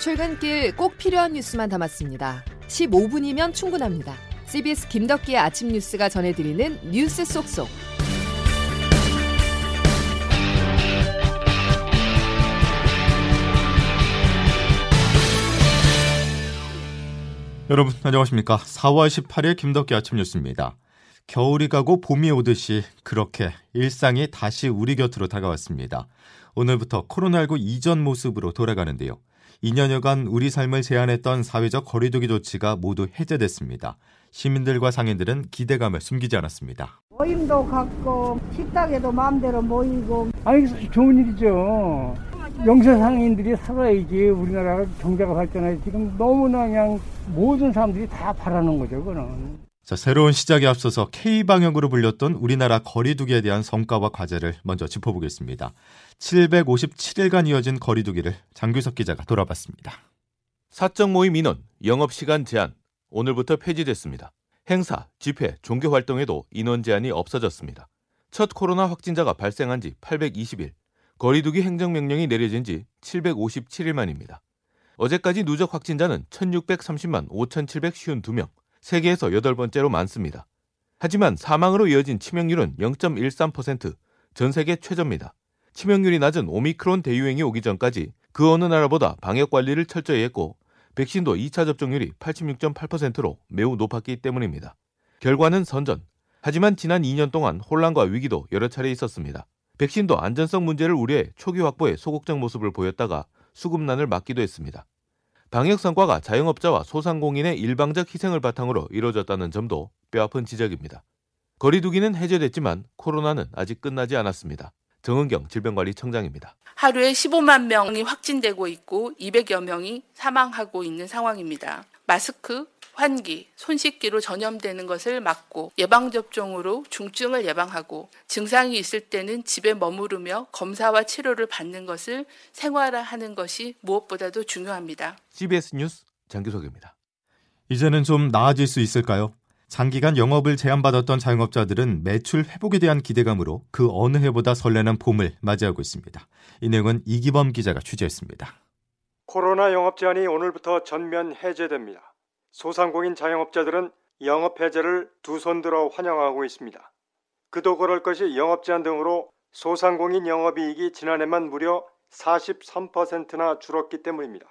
출근길 꼭 필요한 뉴스만 담았습니다. 15분이면 충분합니다. CBS 김덕기의 아침 뉴스가 전해드리는 뉴스 속속. 여러분 안녕하십니까? 4월 18일 김덕기 아침 뉴스입니다. 겨울이 가고 봄이 오듯이 그렇게 일상이 다시 우리 곁으로 다가왔습니다. 오늘부터 코로나19 이전 모습으로 돌아가는데요. 2년여간 우리 삶을 제한했던 사회적 거리두기 조치가 모두 해제됐습니다. 시민들과 상인들은 기대감을 숨기지 않았습니다. 모임도 갖고 식당에도 마음대로 모이고 아니 좋은 일이죠. 영세 상인들이 살아야지 우리나라 경제가 발전해 지금 너무나 그냥 모든 사람들이 다 바라는 거죠, 그거는. 자, 새로운 시작에 앞서서 K방역으로 불렸던 우리나라 거리두기에 대한 성과와 과제를 먼저 짚어보겠습니다. 757일간 이어진 거리두기를 장규석 기자가 돌아봤습니다. 사적 모임 인원, 영업시간 제한, 오늘부터 폐지됐습니다. 행사, 집회, 종교 활동에도 인원 제한이 없어졌습니다. 첫 코로나 확진자가 발생한 지 820일, 거리두기 행정명령이 내려진 지 757일 만입니다. 어제까지 누적 확진자는 1630만 5752명, 세계에서 8번째로 많습니다. 하지만 사망으로 이어진 치명률은 0.13%, 전 세계 최저입니다. 치명률이 낮은 오미크론 대유행이 오기 전까지 그 어느 나라보다 방역 관리를 철저히 했고 백신도 2차 접종률이 86.8%로 매우 높았기 때문입니다. 결과는 선전. 하지만 지난 2년 동안 혼란과 위기도 여러 차례 있었습니다. 백신도 안전성 문제를 우려해 초기 확보에 소극적 모습을 보였다가 수급난을 맞기도 했습니다. 방역 성과가 자영업자와 소상공인의 일방적 희생을 바탕으로 이루어졌다는 점도 뼈아픈 지적입니다. 거리두기는 해제됐지만 코로나는 아직 끝나지 않았습니다. 정은경 질병관리청장입니다. 하루에 15만 명이 확진되고 있고 200여 명이 사망하고 있는 상황입니다. 마스크, 환기, 손 씻기로 전염되는 것을 막고 예방접종으로 중증을 예방하고 증상이 있을 때는 집에 머무르며 검사와 치료를 받는 것을 생활화하는 것이 무엇보다도 중요합니다. CBS 뉴스 장규석입니다. 이제는 좀 나아질 수 있을까요? 장기간 영업을 제한받았던 자영업자들은 매출 회복에 대한 기대감으로 그 어느 해보다 설레는 봄을 맞이하고 있습니다. 이 내용은 이기범 기자가 취재했습니다. 코로나 영업 제한이 오늘부터 전면 해제됩니다. 소상공인 자영업자들은 영업 해제를 두 손 들어 환영하고 있습니다. 그도 그럴 것이 영업 제한 등으로 소상공인 영업이익이 지난해만 무려 43%나 줄었기 때문입니다.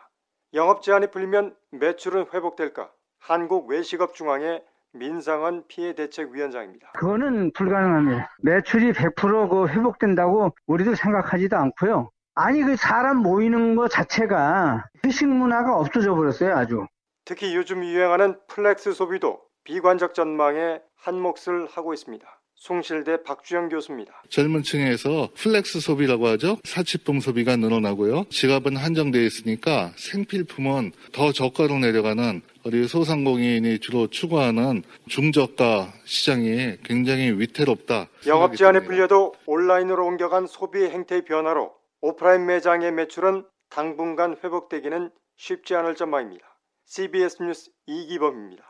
영업 제한이 풀리면 매출은 회복될까? 한국 외식업중앙회 민상원 피해대책위원장입니다. 그거는 불가능합니다. 매출이 100%그 회복된다고 우리도 생각하지도 않고요. 아니 그 사람 모이는 것 자체가 회식 문화가 없어져 버렸어요, 아주. 특히 요즘 유행하는 flex 소비도 비관적 전망에 한 몫을 하고 있습니다. 숭실대 박주영 교수입니다. 젊은 층에서 flex 소비라고 하죠. 사치품 소비가 늘어나고요. 지갑은 한정되어 있으니까 생필품은 더 저가로 내려가는 우리 소상공인이 주로 추구하는 중저가 시장이 굉장히 위태롭다. 영업 제한에 풀려도 온라인으로 옮겨간 소비 행태의 변화로 오프라인 매장의 매출은 당분간 회복되기는 쉽지 않을 전망입니다. CBS 뉴스 이기범입니다.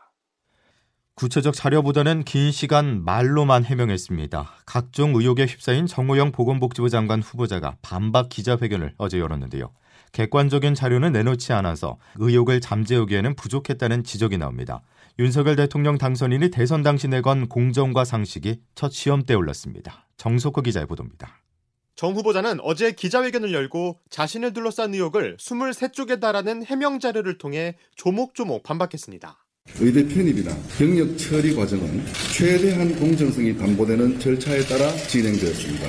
구체적 자료보다는 긴 시간 말로만 해명했습니다. 각종 의혹에 휩싸인 정호영 보건복지부 장관 후보자가 반박 기자회견을 어제 열었는데요. 객관적인 자료는 내놓지 않아서 의혹을 잠재우기에는 부족했다는 지적이 나옵니다. 윤석열 대통령 당선인이 대선 당시 내건 공정과 상식이 첫 시험대에 올랐습니다. 정석호 기자의 보도입니다. 정 후보자는 어제 기자회견을 열고 자신을 둘러싼 의혹을 23쪽에 달하는 해명 자료를 통해 조목조목 반박했습니다. 의대 편입이나 경력 처리 과정은 최대한 공정성이 담보되는 절차에 따라 진행되었습니다.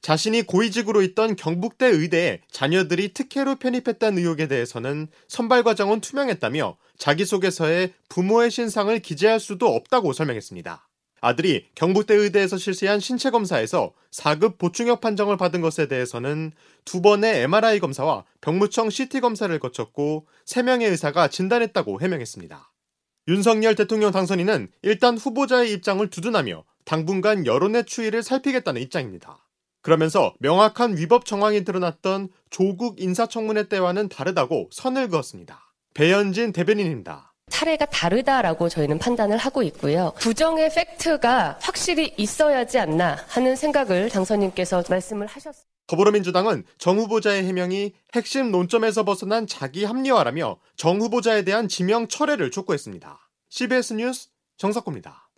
자신이 고위직으로 있던 경북대 의대에 자녀들이 특혜로 편입했다는 의혹에 대해서는 선발 과정은 투명했다며 자기소개서에 부모의 신상을 기재할 수도 없다고 설명했습니다. 아들이 경북대 의대에서 실시한 신체 검사에서 4급 보충역 판정을 받은 것에 대해서는 두 번의 MRI 검사와 병무청 CT 검사를 거쳤고 3명의 의사가 진단했다고 해명했습니다. 윤석열 대통령 당선인은 일단 후보자의 입장을 두둔하며 당분간 여론의 추이를 살피겠다는 입장입니다. 그러면서 명확한 위법 정황이 드러났던 조국 인사청문회 때와는 다르다고 선을 그었습니다. 배현진 대변인입니다. 사례가 다르다라고 저희는 판단을 하고 있고요. 부정의 팩트가 확실히 있어야지 않나 하는 생각을 당선인께서 말씀을 하셨습니다. 더불어민주당은 정 후보자의 해명이 핵심 논점에서 벗어난 자기 합리화라며 정 후보자에 대한 지명 철회를 촉구했습니다. CBS 뉴스 정석호입니다.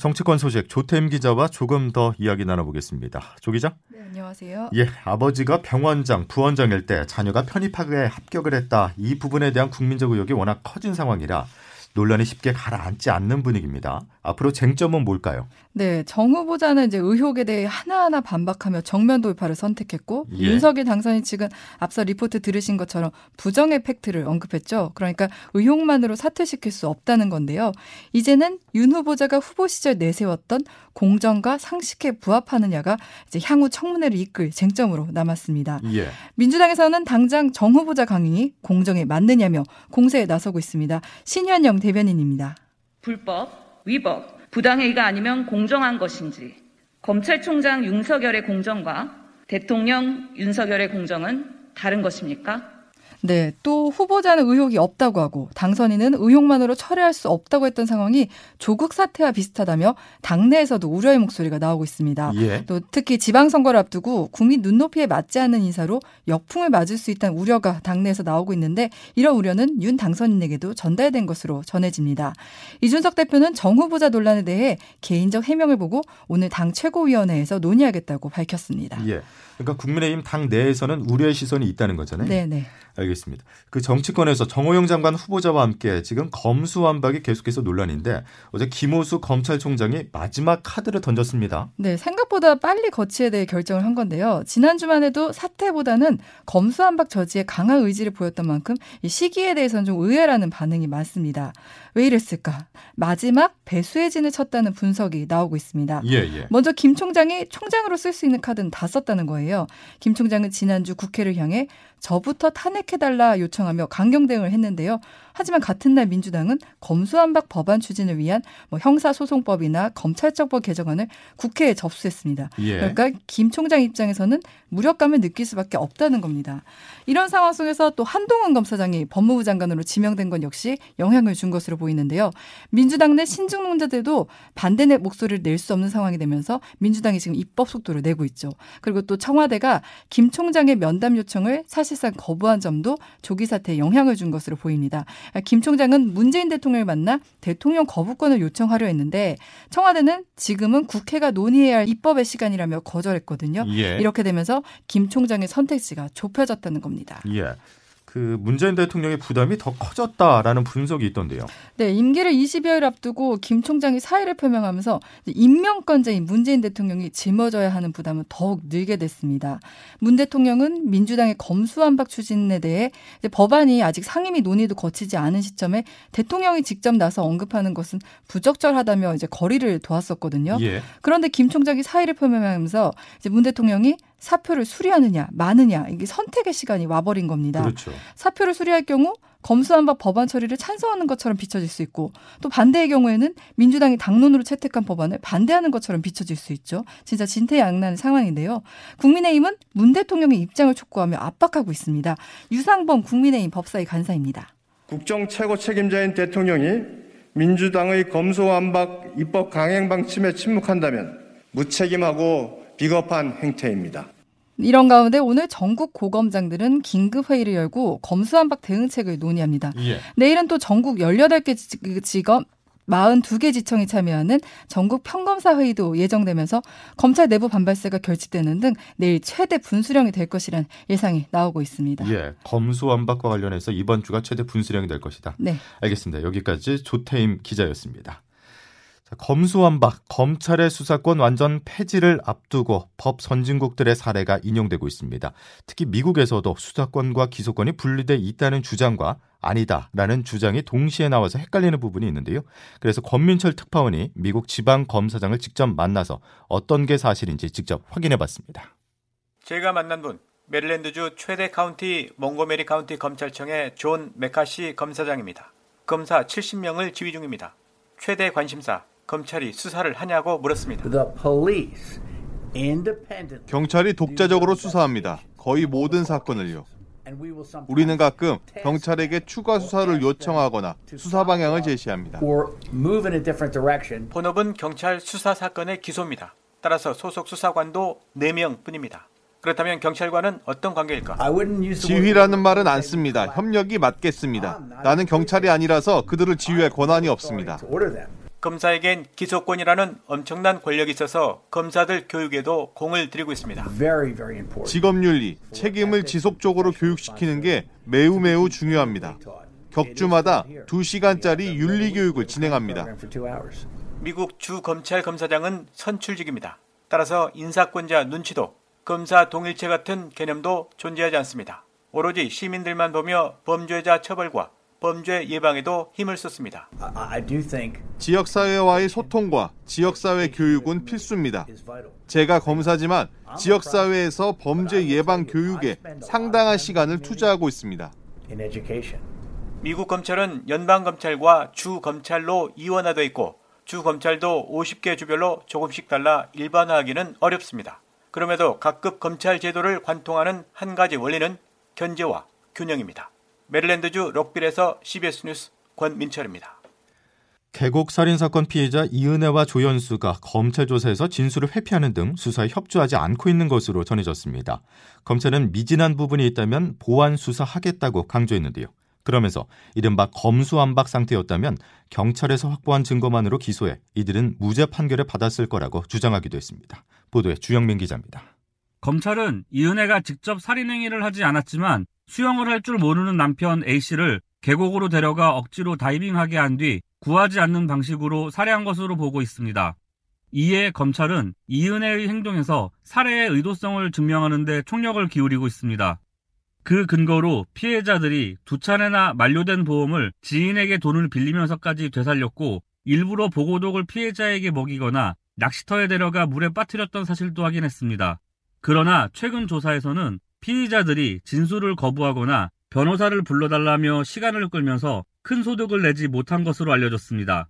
정치권 소식 조태임 기자와 조금 더 이야기 나눠보겠습니다. 조 기자. 네, 안녕하세요. 예, 아버지가 병원장, 부원장일 때 자녀가 편입학에 합격을 했다. 이 부분에 대한 국민적 의혹이 워낙 커진 상황이라 논란이 쉽게 가라앉지 않는 분위기입니다. 앞으로 쟁점은 뭘까요? 네, 정 후보자는 이제 의혹에 대해 하나하나 반박하며 정면 돌파를 선택했고 예. 윤석열 당선인 측은 앞서 리포트 들으신 것처럼 부정의 팩트를 언급했죠. 그러니까 의혹만으로 사퇴시킬 수 없다는 건데요. 이제는 윤 후보자가 후보 시절 내세웠던 공정과 상식에 부합하느냐가 이제 향후 청문회를 이끌 쟁점으로 남았습니다. 예. 민주당에서는 당장 정 후보자 강행이 공정에 맞느냐며 공세에 나서고 있습니다. 신현영 대변인입니다. 불법, 위법, 부당행위가 아니면 공정한 것인지 검찰총장 윤석열의 공정과 대통령 윤석열의 공정은 다른 것입니까? 네, 또 후보자는 의혹이 없다고 하고 당선인은 의혹만으로 철회할 수 없다고 했던 상황이 조국 사태와 비슷하다며 당내에서도 우려의 목소리가 나오고 있습니다. 예. 또 특히 지방선거를 앞두고 국민 눈높이에 맞지 않는 인사로 역풍을 맞을 수 있다는 우려가 당내에서 나오고 있는데 이런 우려는 윤 당선인에게도 전달된 것으로 전해집니다. 이준석 대표는 정 후보자 논란에 대해 개인적 해명을 보고 오늘 당 최고위원회에서 논의하겠다고 밝혔습니다. 예. 그러니까 국민의힘 당 내에서는 우려의 시선이 있다는 거잖아요. 네, 네. 알겠습니다. 그 정치권에서 정호영 장관 후보자와 함께 지금 검수완박이 계속해서 논란인데 어제 김호수 검찰총장이 마지막 카드를 던졌습니다. 네, 생각보다 빨리 거치에 대해 결정을 한 건데요. 지난 주만 해도 사태보다는 검수한박 저지에 강한 의지를 보였던 만큼 이 시기에 대해서는 좀 의외라는 반응이 많습니다. 왜 이랬을까? 마지막 배수의 진을 쳤다는 분석이 나오고 있습니다. 예, 예. 먼저 김 총장이 총장으로 쓸 수 있는 카드는 다 썼다는 거예요. 김 총장은 지난주 국회를 향해 저부터 탄핵해달라 요청하며 강경 대응을 했는데요. 하지만 같은 날 민주당은 검수한박 법안 추진을 위한 뭐 형사소송법이나 검찰청법 개정안을 국회에 접수했습니다. 예. 그러니까 김 총장 입장에서는 무력감을 느낄 수밖에 없다는 겁니다. 이런 상황 속에서 또 한동훈 검사장이 법무부 장관으로 지명된 건 역시 영향을 준 것으로 보이는데요. 민주당 내 신중론자들도 반대 내 목소리를 낼 수 없는 상황이 되면서 민주당이 지금 입법 속도를 내고 있죠. 그리고 또 청와대가 김 총장의 면담 요청을 사실 상 거부한 점도 조기 사태에 영향을 준 것으로 보입니다. 김 총장은 문재인 대통령을 만나 대통령 거부권을 요청하려 했는데 청와대는 지금은 국회가 논의해야 할 입법의 시간이라며 거절했거든요. 예. 이렇게 되면서 김 총장의 선택지가 좁혀졌다는 겁니다. 예. 그 문재인 대통령의 부담이 더 커졌다라는 분석이 있던데요. 네, 임기를 20여일 앞두고 김 총장이 사의를 표명하면서 임명권자인 문재인 대통령이 짊어져야 하는 부담은 더욱 늘게 됐습니다. 문 대통령은 민주당의 검수완박 추진에 대해 법안이 아직 상임위 논의도 거치지 않은 시점에 대통령이 직접 나서 언급하는 것은 부적절하다며 이제 거리를 두었었거든요. 예. 그런데 김 총장이 사의를 표명하면서 이제 문 대통령이 사표를 수리하느냐 마느냐 이게 선택의 시간이 와버린 겁니다. 그렇죠. 사표를 수리할 경우 검수한박 법안 처리를 찬성하는 것처럼 비춰질 수 있고 또 반대의 경우에는 민주당이 당론으로 채택한 법안을 반대하는 것처럼 비춰질 수 있죠. 진짜 진퇴양난 상황인데요. 국민의힘은 문 대통령의 입장을 촉구하며 압박하고 있습니다. 유상범 국민의힘 법사위 간사입니다. 국정 최고 책임자인 대통령이 민주당의 검소완박 입법 강행 방침에 침묵한다면 무책임하고 비겁한 행태입니다. 이런 가운데 오늘 전국 고검장들은 긴급 회의를 열고 검수한박 대응책을 논의합니다. 예. 내일은 또 전국 18개 지- 지검 42개 지청이 참여하는 전국 평검사 회의도 예정되면서 검찰 내부 반발세가 결집되는 등 내일 최대 분수령이 될 것이란 예상이 나오고 있습니다. 예. 검수완박과 관련해서 이번 주가 최대 분수령이 될 것이다. 네. 알겠습니다. 여기까지 조태임 기자였습니다. 자, 검수완박, 검찰의 수사권 완전 폐지를 앞두고 법 선진국들의 사례가 인용되고 있습니다. 특히 미국에서도 수사권과 기소권이 분리돼 있다는 주장과 아니다라는 주장이 동시에 나와서 헷갈리는 부분이 있는데요. 그래서 권민철 특파원이 미국 지방 검사장을 직접 만나서 어떤 게 사실인지 직접 확인해 봤습니다. 제가 만난 분 메릴랜드주 최대 카운티 몽고메리 카운티 검찰청의 존 메카시 검사장입니다. 검사 70명을 지휘 중입니다. 최대 관심사 검찰이 수사를 하냐고 물었습니다. 경찰이 독자적으로 수사합니다. 거의 모든 사건을요. 우리는 가끔 경찰에게 추가 수사를 요청하거나 수사 방향을 제시합니다. 본업은 경찰 수사 사건의 기소입니다. 따라서 소속 수사관도 4명 뿐입니다. 그렇다면 경찰과는 어떤 관계일까? 지휘라는 말은 안 씁니다. 협력이 맞겠습니다. 나는 경찰이 아니라서 그들을 지휘할 권한이 없습니다. 검사에겐 기소권이라는 엄청난 권력이 있어서 검사들 교육에도 공을 들이고 있습니다. 직업 윤리, 책임을 지속적으로 교육시키는 게 매우 매우 중요합니다. 격주마다 2시간짜리 윤리 교육을 진행합니다. 미국 주 검찰 검사장은 선출직입니다. 따라서 인사권자 눈치도 검사 동일체 같은 개념도 존재하지 않습니다. 오로지 시민들만 보며 범죄자 처벌과 범죄 예방에도 힘을 썼습니다. 지역사회와의 소통과 지역사회 교육은 필수입니다. 제가 검사지만 지역사회에서 범죄 예방 교육에 상당한 시간을 투자하고 있습니다. 미국 검찰은 연방검찰과 주검찰로 이원화되어 있고 주검찰도 50개 주별로 조금씩 달라 일반화하기는 어렵습니다. 그럼에도 각급 검찰 제도를 관통하는 한 가지 원리는 견제와 균형입니다. 메릴랜드주 록빌에서 CBS 뉴스 권민철입니다. 계곡 살인 사건 피해자 이은혜와 조연수가 검찰 조사에서 진술을 회피하는 등 수사에 협조하지 않고 있는 것으로 전해졌습니다. 검찰은 미진한 부분이 있다면 보완 수사하겠다고 강조했는데요. 그러면서 이른바 검수완박 상태였다면 경찰에서 확보한 증거만으로 기소해 이들은 무죄 판결을 받았을 거라고 주장하기도 했습니다. 보도에 주영민 기자입니다. 검찰은 이은혜가 직접 살인 행위를 하지 않았지만 수영을 할 줄 모르는 남편 A씨를 계곡으로 데려가 억지로 다이빙하게 한 뒤 구하지 않는 방식으로 살해한 것으로 보고 있습니다. 이에 검찰은 이은혜의 행동에서 살해의 의도성을 증명하는 데 총력을 기울이고 있습니다. 그 근거로 피해자들이 두 차례나 만료된 보험을 지인에게 돈을 빌리면서까지 되살렸고 일부러 보고독을 피해자에게 먹이거나 낚시터에 데려가 물에 빠뜨렸던 사실도 확인했습니다. 그러나 최근 조사에서는 피의자들이 진술을 거부하거나 변호사를 불러달라며 시간을 끌면서 큰 소득을 내지 못한 것으로 알려졌습니다.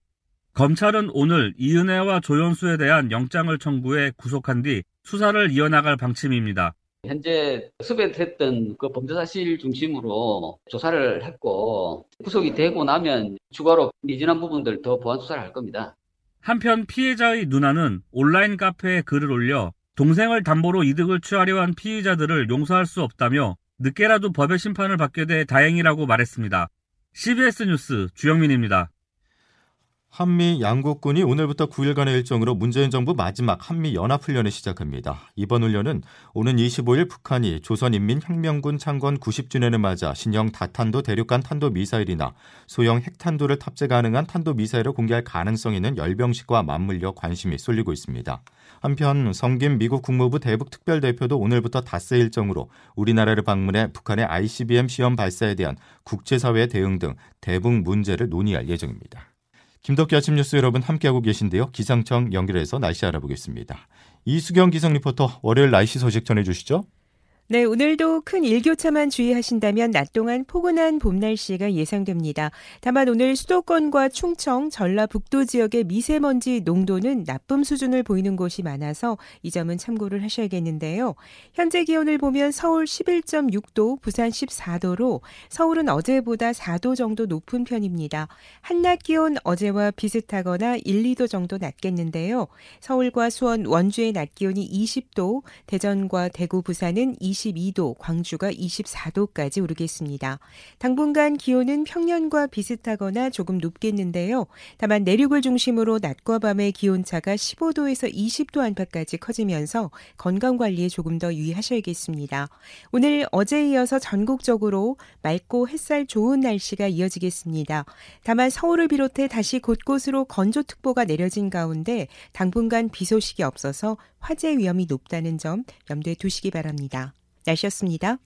검찰은 오늘 이은혜와 조연수에 대한 영장을 청구해 구속한 뒤 수사를 이어나갈 방침입니다. 현재 수배했던 그 범죄 사실 중심으로 조사를 했고 구속이 되고 나면 추가로 미진한 부분들 더 보완 수사를 할 겁니다. 한편 피해자의 누나는 온라인 카페에 글을 올려 동생을 담보로 이득을 취하려 한 피의자들을 용서할 수 없다며 늦게라도 법의 심판을 받게 돼 다행이라고 말했습니다. CBS 뉴스 주영민입니다. 한미 양국군이 오늘부터 9일간의 일정으로 문재인 정부 마지막 한미 연합훈련을 시작합니다. 이번 훈련은 오는 25일 북한이 조선인민혁명군 창건 90주년을 맞아 신형 다탄도 대륙간 탄도 미사일이나 소형 핵탄두를 탑재 가능한 탄도 미사일을 공개할 가능성 있는 열병식과 맞물려 관심이 쏠리고 있습니다. 한편 성김 미국 국무부 대북 특별대표도 오늘부터 닷새 일정으로 우리나라를 방문해 북한의 ICBM 시험 발사에 대한 국제사회의 대응 등 대북 문제를 논의할 예정입니다. 김덕기 아침 뉴스 여러분 함께하고 계신데요. 기상청 연결해서 날씨 알아보겠습니다. 이수경 기상 리포터 월요일 날씨 소식 전해주시죠. 네, 오늘도 큰 일교차만 주의하신다면 낮 동안 포근한 봄 날씨가 예상됩니다. 다만 오늘 수도권과 충청, 전라북도 지역의 미세먼지 농도는 나쁨 수준을 보이는 곳이 많아서 이 점은 참고를 하셔야겠는데요. 현재 기온을 보면 서울 11.6도, 부산 14도로 서울은 어제보다 4도 정도 높은 편입니다. 한낮 기온 어제와 비슷하거나 1, 2도 정도 낮겠는데요. 서울과 수원, 원주의 낮 기온이 20도, 대전과 대구, 부산은 20 22도, 광주가 24도까지 오르겠습니다. 당분간 기온은 평년과 비슷하거나 조금 높겠는데요. 다만 내륙을 중심으로 낮과 밤의 기온차가 15도에서 20도 안팎까지 커지면서 건강 관리에 조금 더 유의하셔야겠습니다. 오늘 어제에 이어서 전국적으로 맑고 햇살 좋은 날씨가 이어지겠습니다. 다만 서울을 비롯해 다시 곳곳으로 건조특보가 내려진 가운데 당분간 비 소식이 없어서 화재 위험이 높다는 점 염두에 두시기 바랍니다. 날씨였습니다.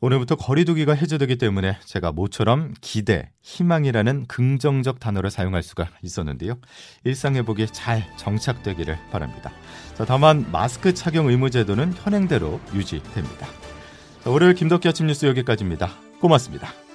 오늘부터 거리두기가 해제되기 때문에 제가 모처럼 기대, 희망이라는 긍정적 단어를 사용할 수가 있었는데요. 일상회복이 잘 정착되기를 바랍니다. 자, 다만 마스크 착용 의무 제도는 현행대로 유지됩니다. 자, 월요일 김덕기 아침 뉴스 여기까지입니다. 고맙습니다.